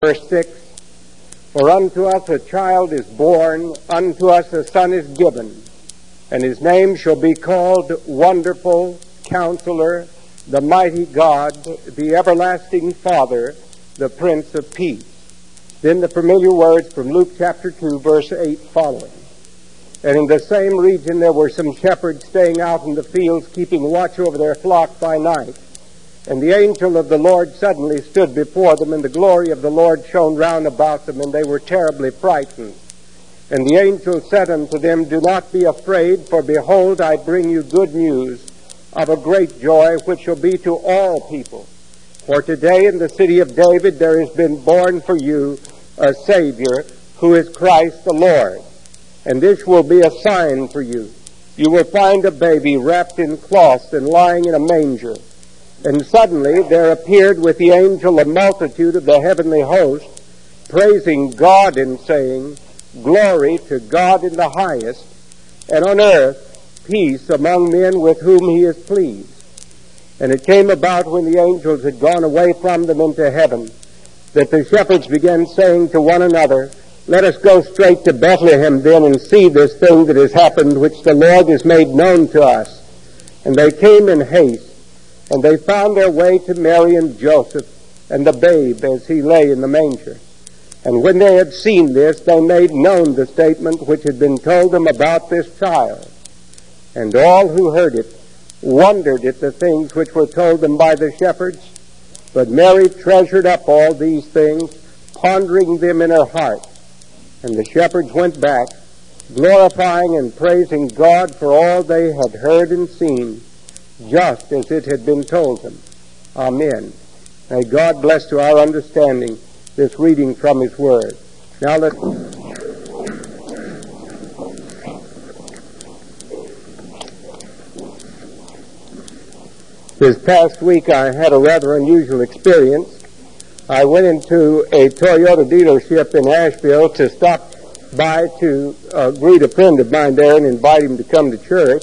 Verse 6 For unto us a child is born, unto us a son is given, and his name shall be called Wonderful, Counselor, the Mighty God, the Everlasting Father, the Prince of Peace. Then the familiar words from Luke chapter 2, verse 8 following. And in the same region there were some shepherds staying out in the fields, keeping watch over their flock by night. And the angel of the Lord suddenly stood before them, and the glory of the Lord shone round about them, and they were terribly frightened. And the angel said unto them, Do not be afraid, for behold, I bring you good news of a great joy, which shall be to all people. For today in the city of David there has been born for you a Savior, who is Christ the Lord. And this will be a sign for you. You will find a baby wrapped in cloths and lying in a manger. And suddenly there appeared with the angel a multitude of the heavenly host, praising God and saying, Glory to God in the highest, and on earth peace among men with whom he is pleased. And it came about when the angels had gone away from them into heaven, that the shepherds began saying to one another, Let us go straight to Bethlehem then and see this thing that has happened, which the Lord has made known to us. And they came in haste and they found their way to Mary and Joseph and the babe as he lay in the manger. And when they had seen this, they made known the statement which had been told them about this child. And all who heard it wondered at the things which were told them by the shepherds. But Mary treasured up all these things, pondering them in her heart. And the shepherds went back, glorifying and praising God for all they had heard and seen just as it had been told them. Amen. May God bless to our understanding this reading from His Word. Now let This past week I had a rather unusual experience. I went into a Toyota dealership in Asheville to stop by to uh, greet a friend of mine there and invite him to come to church.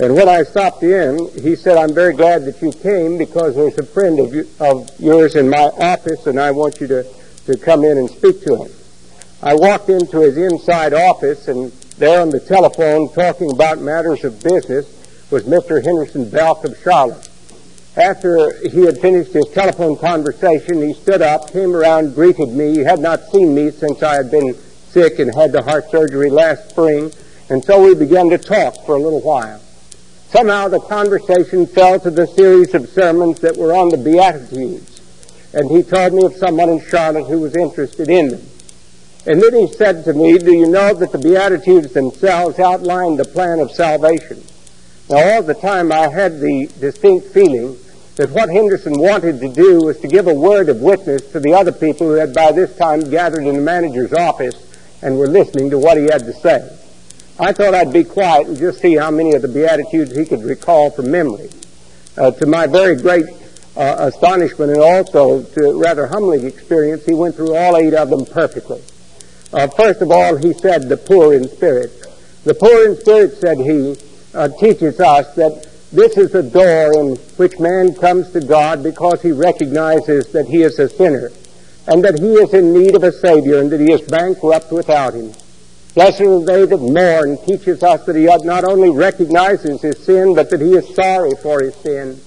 And when I stopped in, he said, I'm very glad that you came because there's a friend of, you, of yours in my office and I want you to, to come in and speak to him. I walked into his inside office and there on the telephone talking about matters of business was Mr. Henderson Belk of Charlotte. After he had finished his telephone conversation, he stood up, came around, greeted me. He had not seen me since I had been sick and had the heart surgery last spring, and so we began to talk for a little while. Somehow the conversation fell to the series of sermons that were on the Beatitudes. And he told me of someone in Charlotte who was interested in them. And then he said to me, Do you know that the Beatitudes themselves outline the plan of salvation? Now, all the time I had the distinct feeling that what Henderson wanted to do was to give a word of witness to the other people who had by this time gathered in the manager's office and were listening to what he had to say. I thought I'd be quiet and just see how many of the Beatitudes he could recall from memory. Uh, to my very great uh, astonishment and also to rather humbling experience, he went through all eight of them perfectly. Uh, first of all, he said, the poor in spirit. The poor in spirit, said he, uh, teaches us that this is a door in which man comes to God because he recognizes that he is a sinner and that he is in need of a Savior and that he is bankrupt without him. Blessed are they that mourn teaches us that he not only recognizes his sin, but that he is sorry for his sin.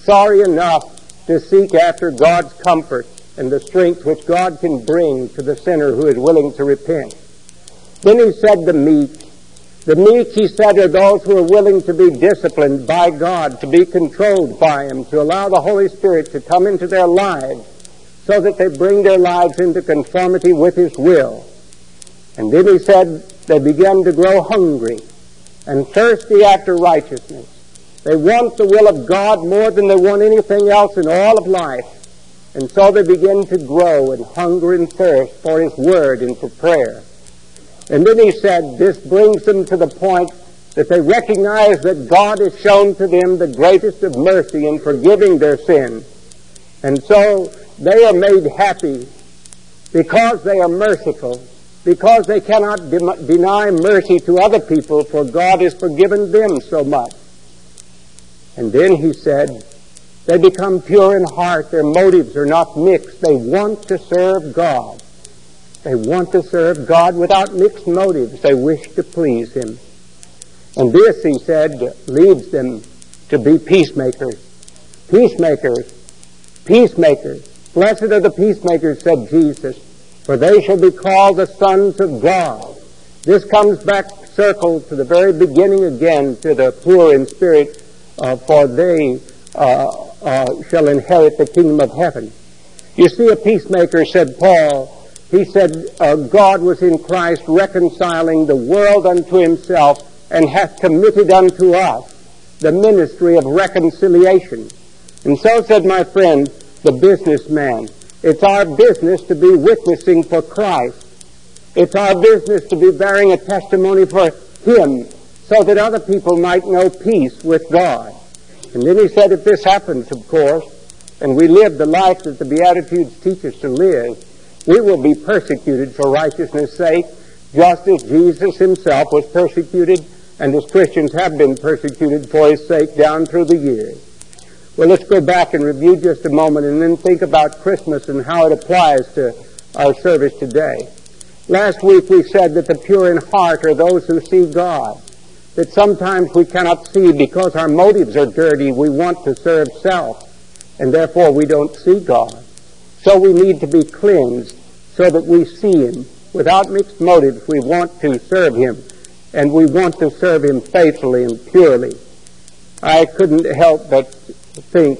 Sorry enough to seek after God's comfort and the strength which God can bring to the sinner who is willing to repent. Then he said the meek. The meek, he said, are those who are willing to be disciplined by God, to be controlled by Him, to allow the Holy Spirit to come into their lives so that they bring their lives into conformity with His will. And then he said they begin to grow hungry and thirsty after righteousness. They want the will of God more than they want anything else in all of life. And so they begin to grow and hunger and thirst for His Word and for prayer. And then he said this brings them to the point that they recognize that God has shown to them the greatest of mercy in forgiving their sin. And so they are made happy because they are merciful because they cannot de- deny mercy to other people, for God has forgiven them so much. And then he said, They become pure in heart. Their motives are not mixed. They want to serve God. They want to serve God without mixed motives. They wish to please Him. And this, he said, leads them to be peacemakers. Peacemakers. Peacemakers. Blessed are the peacemakers, said Jesus, for they shall be called the sons of God. This comes back circle to the very beginning again to the poor in spirit, uh, for they uh, uh, shall inherit the kingdom of heaven. You see, a peacemaker, said Paul, he said, uh, God was in Christ reconciling the world unto himself and hath committed unto us the ministry of reconciliation. And so said my friend, the businessman, it's our business to be witnessing for Christ. It's our business to be bearing a testimony for Him so that other people might know peace with God. And then he said, if this happens, of course, and we live the life that the Beatitudes teach us to live, we will be persecuted for righteousness' sake, just as Jesus himself was persecuted and as Christians have been persecuted for his sake down through the years. Well, let's go back and review just a moment and then think about Christmas and how it applies to our service today. Last week we said that the pure in heart are those who see God. That sometimes we cannot see because our motives are dirty. We want to serve self and therefore we don't see God. So we need to be cleansed so that we see Him. Without mixed motives, we want to serve Him and we want to serve Him faithfully and purely. I couldn't help but think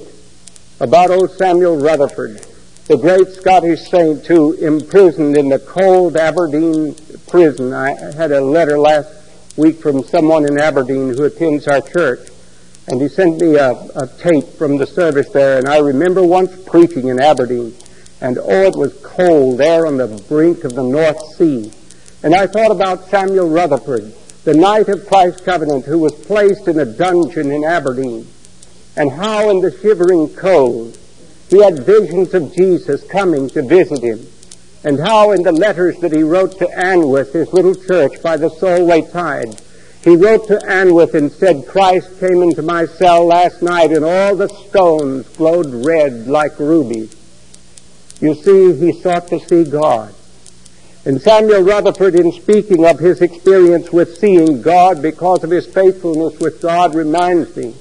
about old Samuel Rutherford, the great Scottish saint who imprisoned in the cold Aberdeen prison. I had a letter last week from someone in Aberdeen who attends our church, and he sent me a, a tape from the service there, and I remember once preaching in Aberdeen, and oh, it was cold there on the brink of the North Sea. And I thought about Samuel Rutherford, the knight of Christ's covenant who was placed in a dungeon in Aberdeen, and how in the shivering cold he had visions of Jesus coming to visit him, and how in the letters that he wrote to Anwoth, his little church by the Solway tide, he wrote to Anwoth and said, Christ came into my cell last night and all the stones glowed red like rubies. You see, he sought to see God. And Samuel Rutherford, in speaking of his experience with seeing God because of his faithfulness with God, reminds me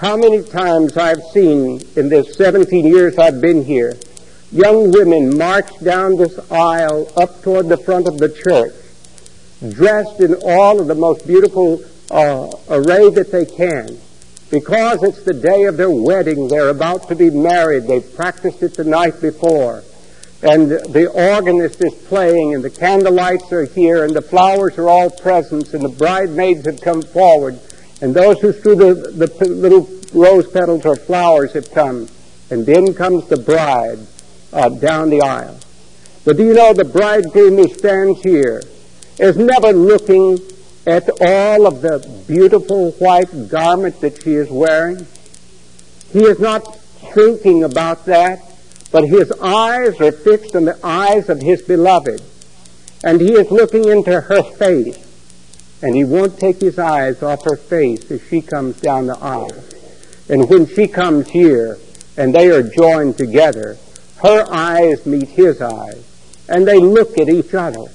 how many times I've seen in the 17 years I've been here young women march down this aisle up toward the front of the church, dressed in all of the most beautiful uh, array that they can. Because it's the day of their wedding, they're about to be married, they've practiced it the night before. And the organist is playing, and the candlelights are here, and the flowers are all presents, and the bridesmaids have come forward, and those who threw the, the little rose petals or flowers have come. And then comes the bride uh, down the aisle. But do you know the bridegroom who stands here is never looking at all of the beautiful white garment that she is wearing? He is not thinking about that, but his eyes are fixed on the eyes of his beloved. And he is looking into her face. And he won't take his eyes off her face as she comes down the aisle. And when she comes here and they are joined together, her eyes meet his eyes. And they look at each other.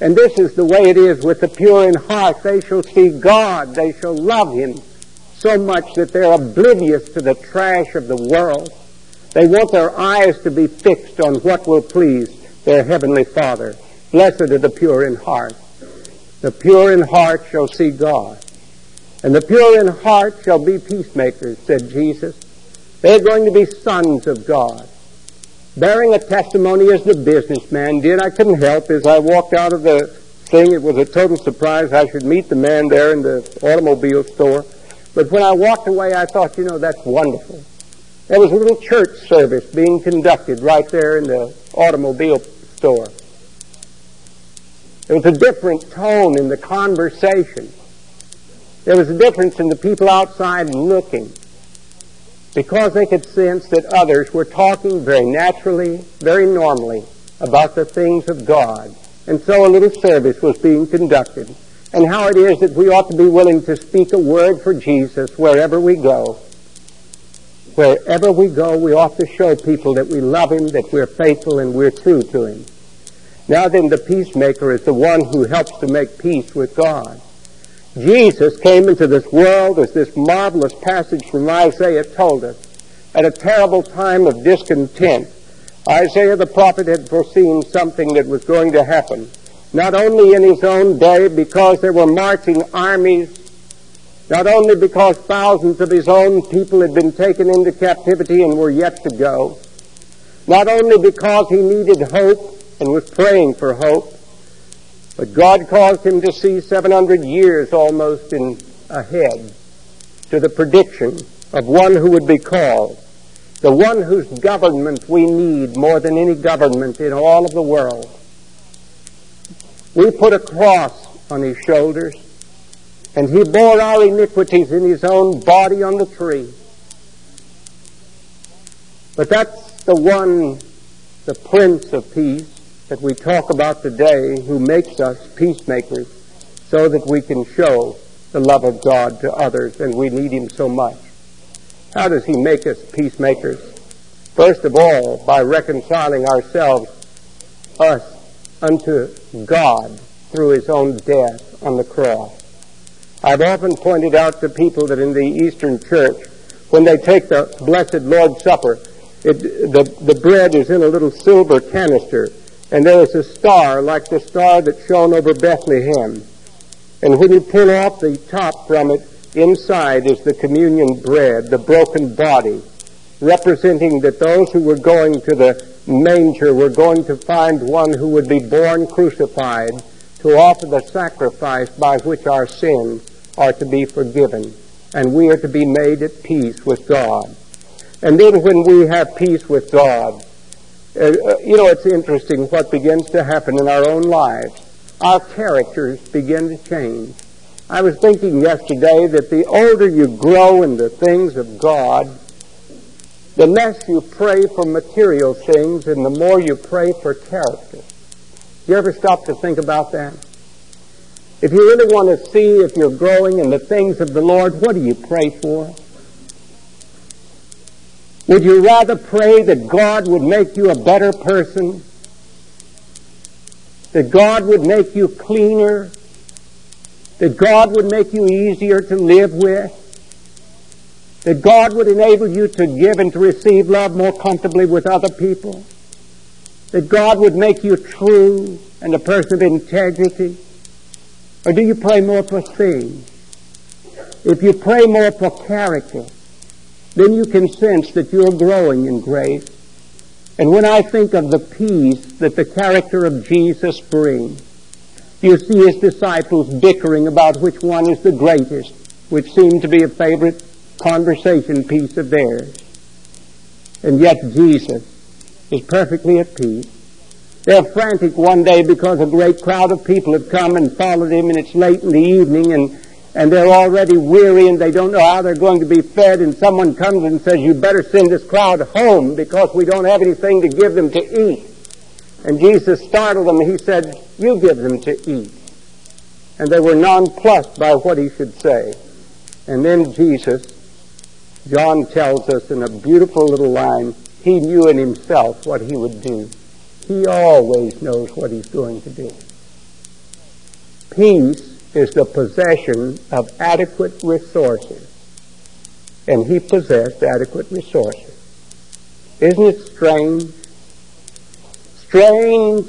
And this is the way it is with the pure in heart. They shall see God. They shall love Him so much that they're oblivious to the trash of the world. They want their eyes to be fixed on what will please their Heavenly Father. Blessed are the pure in heart. The pure in heart shall see God. And the pure in heart shall be peacemakers, said Jesus. They're going to be sons of God. Bearing a testimony as the businessman did, I couldn't help as I walked out of the thing. It was a total surprise I should meet the man there in the automobile store. But when I walked away, I thought, you know, that's wonderful. There was a little church service being conducted right there in the automobile store. There was a different tone in the conversation. There was a difference in the people outside looking because they could sense that others were talking very naturally, very normally about the things of God. And so a little service was being conducted. And how it is that we ought to be willing to speak a word for Jesus wherever we go. wherever we go, we ought to show people that we love Him, that we're faithful, and we're true to Him. Now then, the peacemaker is the one who helps to make peace with God. Jesus came into this world, as this marvelous passage from Isaiah told us, at a terrible time of discontent. Isaiah the prophet had foreseen something that was going to happen, not only in his own day because there were marching armies, not only because thousands of his own people had been taken into captivity and were yet to go, not only because he needed hope and was praying for hope, but God caused him to see 700 years almost in ahead to the prediction of one who would be called, the one whose government we need more than any government in all of the world. We put a cross on his shoulders, and he bore our iniquities in his own body on the tree. But that's the one, the Prince of Peace, that we talk about today who makes us peacemakers so that we can show the love of God to others, and we need Him so much. How does He make us peacemakers? First of all, by reconciling ourselves, us, unto God through His own death on the cross. I've often pointed out to people that in the Eastern Church, when they take the Blessed Lord's Supper, it, the, the bread is in a little silver canister and there is a star like the star that shone over Bethlehem. And when you pull off the top from it, inside is the communion bread, the broken body, representing that those who were going to the manger were going to find one who would be born crucified to offer the sacrifice by which our sins are to be forgiven and we are to be made at peace with God. And then when we have peace with God, uh, uh, you know, it's interesting what begins to happen in our own lives. Our characters begin to change. I was thinking yesterday that the older you grow in the things of God, the less you pray for material things and the more you pray for character. You ever stop to think about that? If you really want to see if you're growing in the things of the Lord, what do you pray for? Would you rather pray that God would make you a better person? That God would make you cleaner? That God would make you easier to live with? That God would enable you to give and to receive love more comfortably with other people? That God would make you true and a person of integrity? Or do you pray more for things? If you pray more for character, then you can sense that you're growing in grace. And when I think of the peace that the character of Jesus brings, you see his disciples bickering about which one is the greatest, which seemed to be a favorite conversation piece of theirs. And yet Jesus is perfectly at peace. They're frantic one day because a great crowd of people have come and followed him and it's late in the evening and and they're already weary and they don't know how they're going to be fed and someone comes and says, you better send this crowd home because we don't have anything to give them to eat. And Jesus startled them. He said, you give them to eat. And they were nonplussed by what he should say. And then Jesus, John tells us in a beautiful little line, he knew in himself what he would do. He always knows what he's going to do. Peace is the possession of adequate resources. And he possessed adequate resources. Isn't it strange? Strange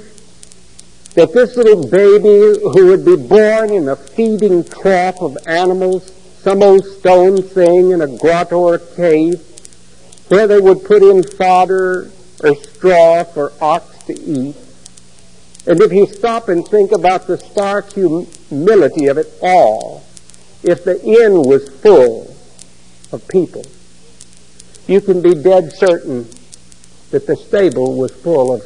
that this little baby who would be born in a feeding trough of animals, some old stone thing in a grotto or a cave, where they would put in fodder or straw for ox to eat, and if you stop and think about the stark humility of it all, if the inn was full of people, you can be dead certain that the stable was full of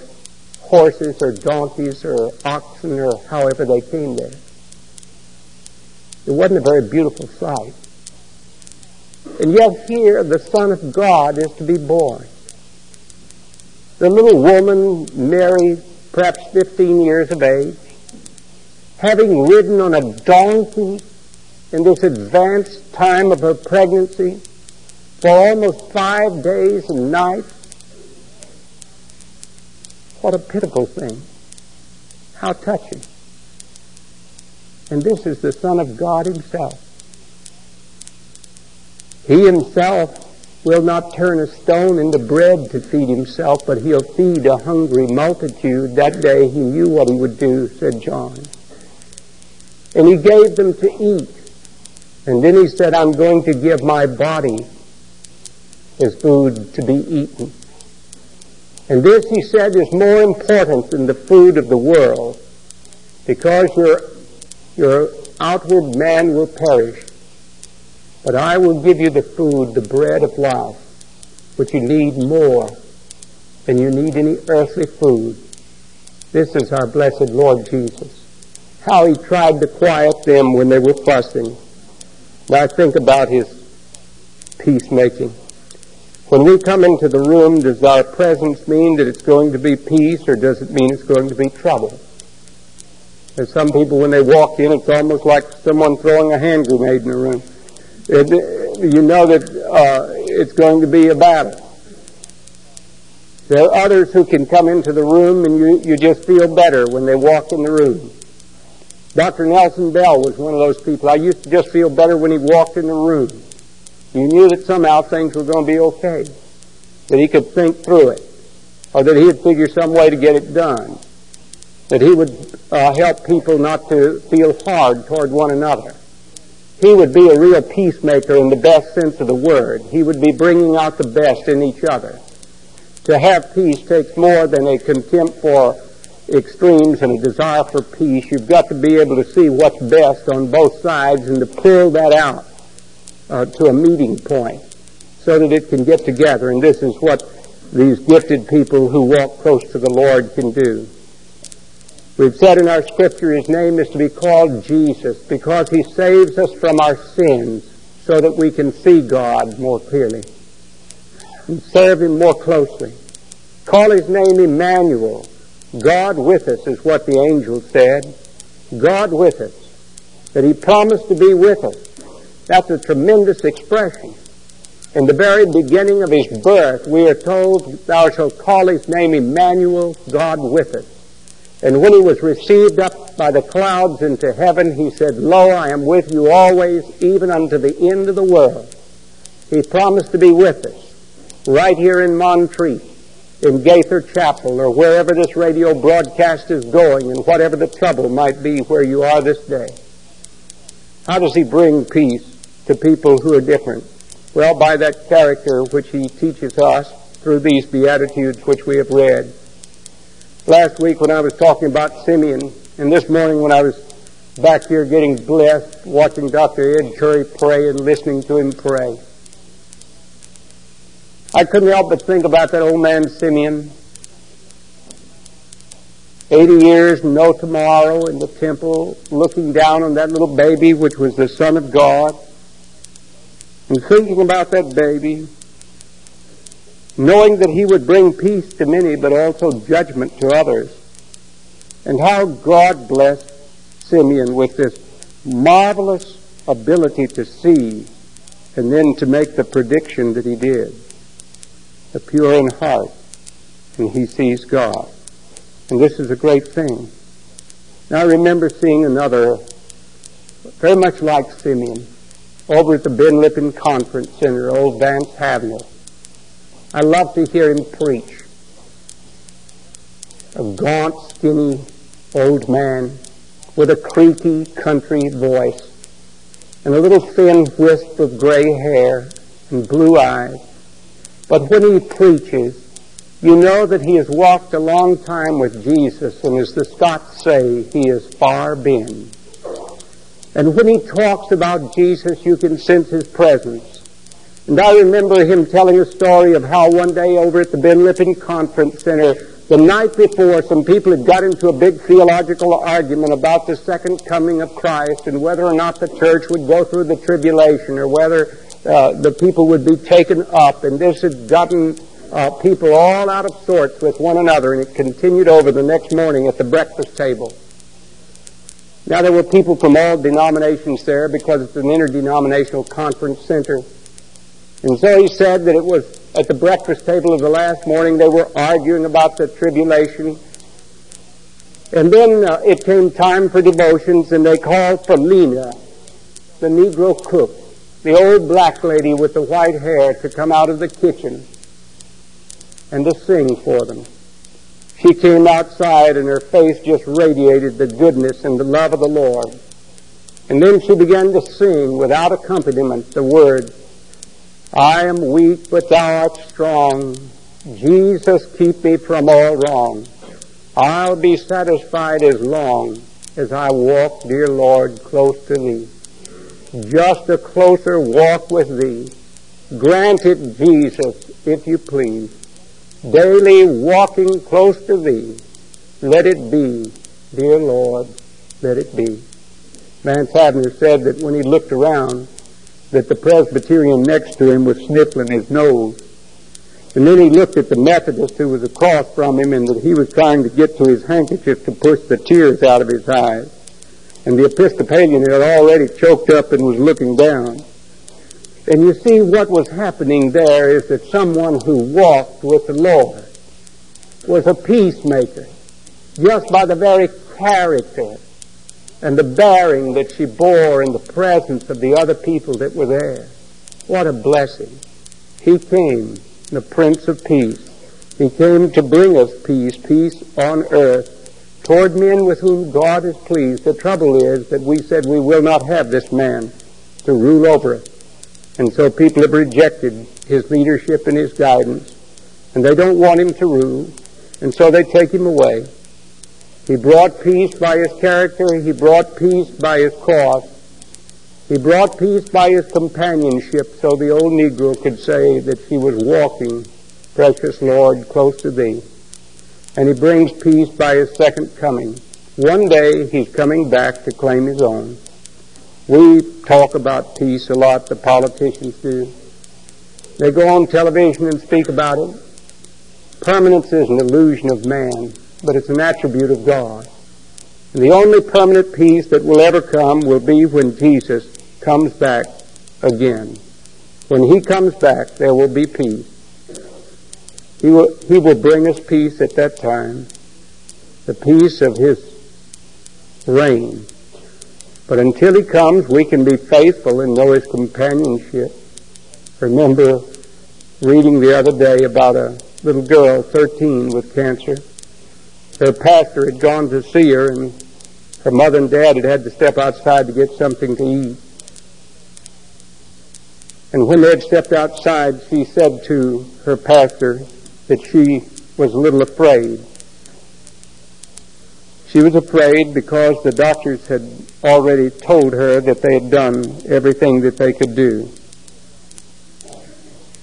horses or donkeys or oxen or however they came there. It wasn't a very beautiful sight. And yet here the Son of God is to be born. The little woman, Mary, perhaps 15 years of age, having ridden on a donkey in this advanced time of her pregnancy, for almost five days and nights. What a pitiful thing. How touching. And this is the Son of God himself. He himself will not turn a stone into bread to feed himself, but he'll feed a hungry multitude. That day he knew what he would do, said John. And he gave them to eat. And then he said, I'm going to give my body as food to be eaten. And this, he said, is more important than the food of the world because your, your outward man will perish. But I will give you the food, the bread of life, which you need more than you need any earthly food. This is our blessed Lord Jesus. How he tried to quiet them when they were fussing. Now think about his peacemaking. When we come into the room, does our presence mean that it's going to be peace or does it mean it's going to be trouble? There's some people, when they walk in, it's almost like someone throwing a hand grenade in the room. It, you know that uh, it's going to be a battle. There are others who can come into the room and you, you just feel better when they walk in the room. Dr. Nelson Bell was one of those people. I used to just feel better when he walked in the room. You knew that somehow things were going to be okay, that he could think through it, or that he'd figure some way to get it done, that he would uh, help people not to feel hard toward one another. He would be a real peacemaker in the best sense of the word. He would be bringing out the best in each other. To have peace takes more than a contempt for extremes and a desire for peace. You've got to be able to see what's best on both sides and to pull that out uh, to a meeting point so that it can get together. And this is what these gifted people who walk close to the Lord can do. We've said in our scripture his name is to be called Jesus because he saves us from our sins so that we can see God more clearly and serve him more closely. Call his name Emmanuel. God with us is what the angel said. God with us. That he promised to be with us. That's a tremendous expression. In the very beginning of his birth, we are told, Thou shalt call his name Emmanuel, God with us. And when he was received up by the clouds into heaven, he said, Lo, I am with you always, even unto the end of the world. He promised to be with us right here in Montreat, in Gaither Chapel, or wherever this radio broadcast is going, and whatever the trouble might be where you are this day. How does he bring peace to people who are different? Well, by that character which he teaches us through these Beatitudes which we have read last week when I was talking about Simeon, and this morning when I was back here getting blessed, watching Dr. Ed Curry pray and listening to him pray. I couldn't help but think about that old man Simeon. 80 years, no tomorrow in the temple, looking down on that little baby, which was the Son of God, and thinking about that baby, knowing that he would bring peace to many, but also judgment to others. And how God blessed Simeon with this marvelous ability to see and then to make the prediction that he did. The pure in heart, and he sees God. And this is a great thing. Now I remember seeing another, very much like Simeon, over at the Ben Lippen Conference Center, old Vance Havner. I love to hear him preach. A gaunt, skinny old man with a creaky country voice and a little thin wisp of gray hair and blue eyes. But when he preaches, you know that he has walked a long time with Jesus, and as the Scots say, he has far been. And when he talks about Jesus, you can sense his presence. And I remember him telling a story of how one day over at the Ben Lippen Conference Center, the night before, some people had got into a big theological argument about the second coming of Christ and whether or not the church would go through the tribulation or whether uh, the people would be taken up. And this had gotten uh, people all out of sorts with one another, and it continued over the next morning at the breakfast table. Now, there were people from all denominations there because it's an interdenominational conference center. And so he said that it was at the breakfast table of the last morning they were arguing about the tribulation. And then uh, it came time for devotions and they called for Lena, the Negro cook, the old black lady with the white hair to come out of the kitchen and to sing for them. She came outside and her face just radiated the goodness and the love of the Lord. And then she began to sing without accompaniment the words, I am weak, but thou art strong. Jesus, keep me from all wrong. I'll be satisfied as long as I walk, dear Lord, close to thee. Just a closer walk with thee. Grant it, Jesus, if you please. Daily walking close to thee. Let it be, dear Lord, let it be. Vance Havner said that when he looked around, that the Presbyterian next to him was sniffling his nose. And then he looked at the Methodist who was across from him and that he was trying to get to his handkerchief to push the tears out of his eyes. And the Episcopalian had already choked up and was looking down. And you see what was happening there is that someone who walked with the Lord was a peacemaker just by the very character and the bearing that she bore in the presence of the other people that were there. What a blessing. He came, the Prince of Peace. He came to bring us peace, peace on earth, toward men with whom God is pleased. The trouble is that we said we will not have this man to rule over us. And so people have rejected his leadership and his guidance, and they don't want him to rule, and so they take him away. He brought peace by his character. He brought peace by his cross. He brought peace by his companionship so the old Negro could say that she was walking, precious Lord, close to thee. And he brings peace by his second coming. One day he's coming back to claim his own. We talk about peace a lot, the politicians do. They go on television and speak about it. Permanence is an illusion of man but it's an attribute of God. And the only permanent peace that will ever come will be when Jesus comes back again. When he comes back, there will be peace. He will, he will bring us peace at that time, the peace of his reign. But until he comes, we can be faithful and know his companionship. Remember reading the other day about a little girl, 13, with cancer her pastor had gone to see her, and her mother and dad had had to step outside to get something to eat. And when they had stepped outside, she said to her pastor that she was a little afraid. She was afraid because the doctors had already told her that they had done everything that they could do.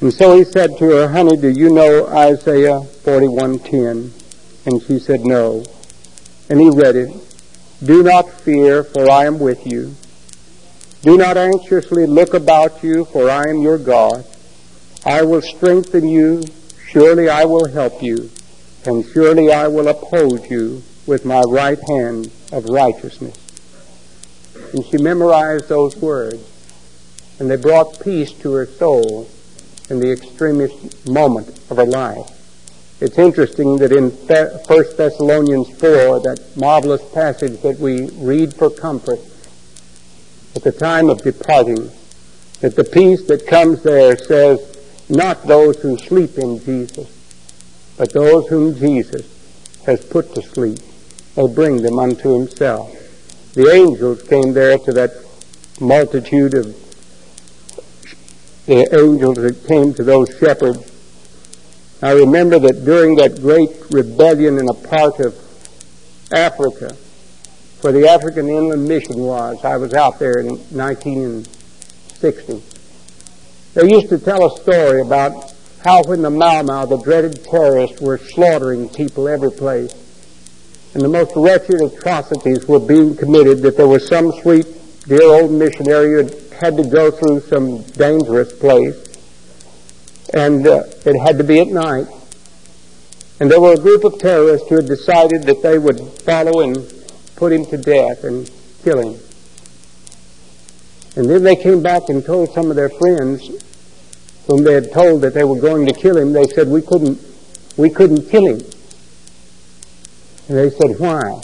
And so he said to her, honey, do you know Isaiah 41:10? And she said, No. And he read it. Do not fear, for I am with you. Do not anxiously look about you, for I am your God. I will strengthen you. Surely I will help you. And surely I will uphold you with my right hand of righteousness. And she memorized those words. And they brought peace to her soul in the extremest moment of her life. It's interesting that in 1 Thessalonians 4, that marvelous passage that we read for comfort at the time of departing, that the peace that comes there says, not those who sleep in Jesus, but those whom Jesus has put to sleep. They bring them unto himself. The angels came there to that multitude of the angels that came to those shepherds I remember that during that great rebellion in a part of Africa, where the African Inland Mission was, I was out there in 1960. They used to tell a story about how when the Mau Mau, the dreaded terrorists, were slaughtering people every place, and the most wretched atrocities were being committed, that there was some sweet, dear old missionary who had to go through some dangerous place, and uh, it had to be at night. And there were a group of terrorists who had decided that they would follow and put him to death and kill him. And then they came back and told some of their friends whom they had told that they were going to kill him, they said, we couldn't, we couldn't kill him. And they said, why?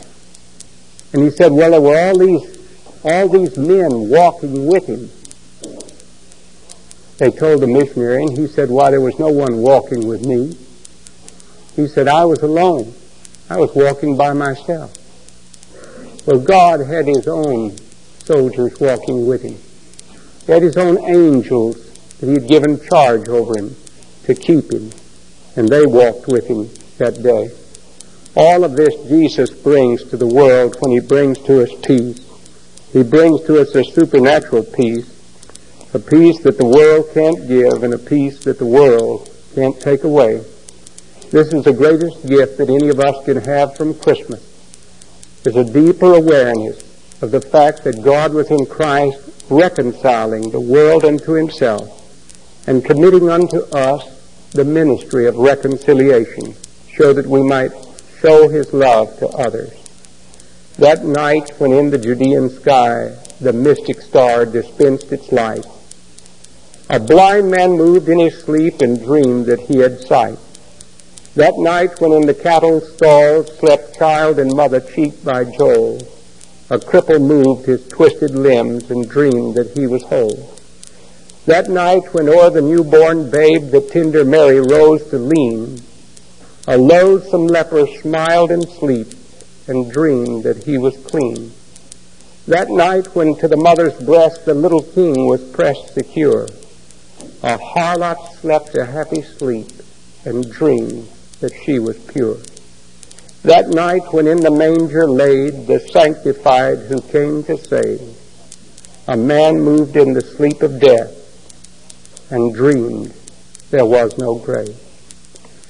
And he said, well, there were all these, all these men walking with him. They told the missionary, and he said, why, there was no one walking with me. He said, I was alone. I was walking by myself. Well, God had his own soldiers walking with him. He had his own angels that he had given charge over him to keep him. And they walked with him that day. All of this Jesus brings to the world when he brings to us peace. He brings to us a supernatural peace, a peace that the world can't give and a peace that the world can't take away. This is the greatest gift that any of us can have from Christmas, is a deeper awareness of the fact that God was in Christ reconciling the world unto himself and committing unto us the ministry of reconciliation so that we might show his love to others. That night when in the Judean sky the mystic star dispensed its light, a blind man moved in his sleep and dreamed that he had sight. That night when in the cattle stalls slept child and mother cheek by jowl, a cripple moved his twisted limbs and dreamed that he was whole. That night when o'er the newborn babe the tender Mary rose to lean, a loathsome leper smiled in sleep and dreamed that he was clean. That night when to the mother's breast the little king was pressed secure, a harlot slept a happy sleep and dreamed that she was pure. That night when in the manger laid the sanctified who came to save, a man moved in the sleep of death and dreamed there was no grave.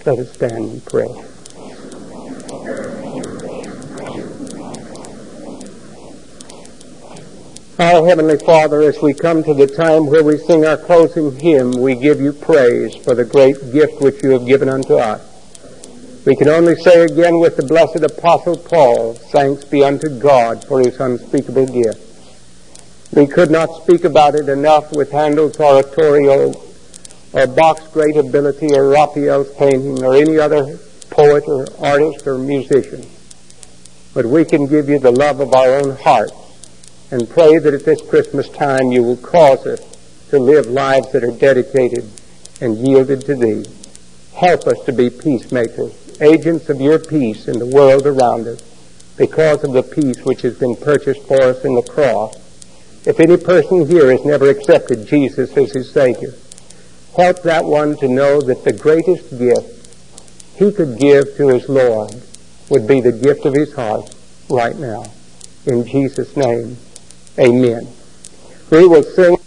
Let us stand and pray. Our Heavenly Father, as we come to the time where we sing our closing hymn, we give you praise for the great gift which you have given unto us. We can only say again with the blessed Apostle Paul, thanks be unto God for his unspeakable gift. We could not speak about it enough with Handel's oratorio or Bach's great ability or Raphael's painting or any other poet or artist or musician. But we can give you the love of our own hearts and pray that at this Christmas time you will cause us to live lives that are dedicated and yielded to Thee. Help us to be peacemakers agents of your peace in the world around us because of the peace which has been purchased for us in the cross. If any person here has never accepted Jesus as his Savior, help that one to know that the greatest gift he could give to his Lord would be the gift of his heart right now. In Jesus' name, amen. We will sing.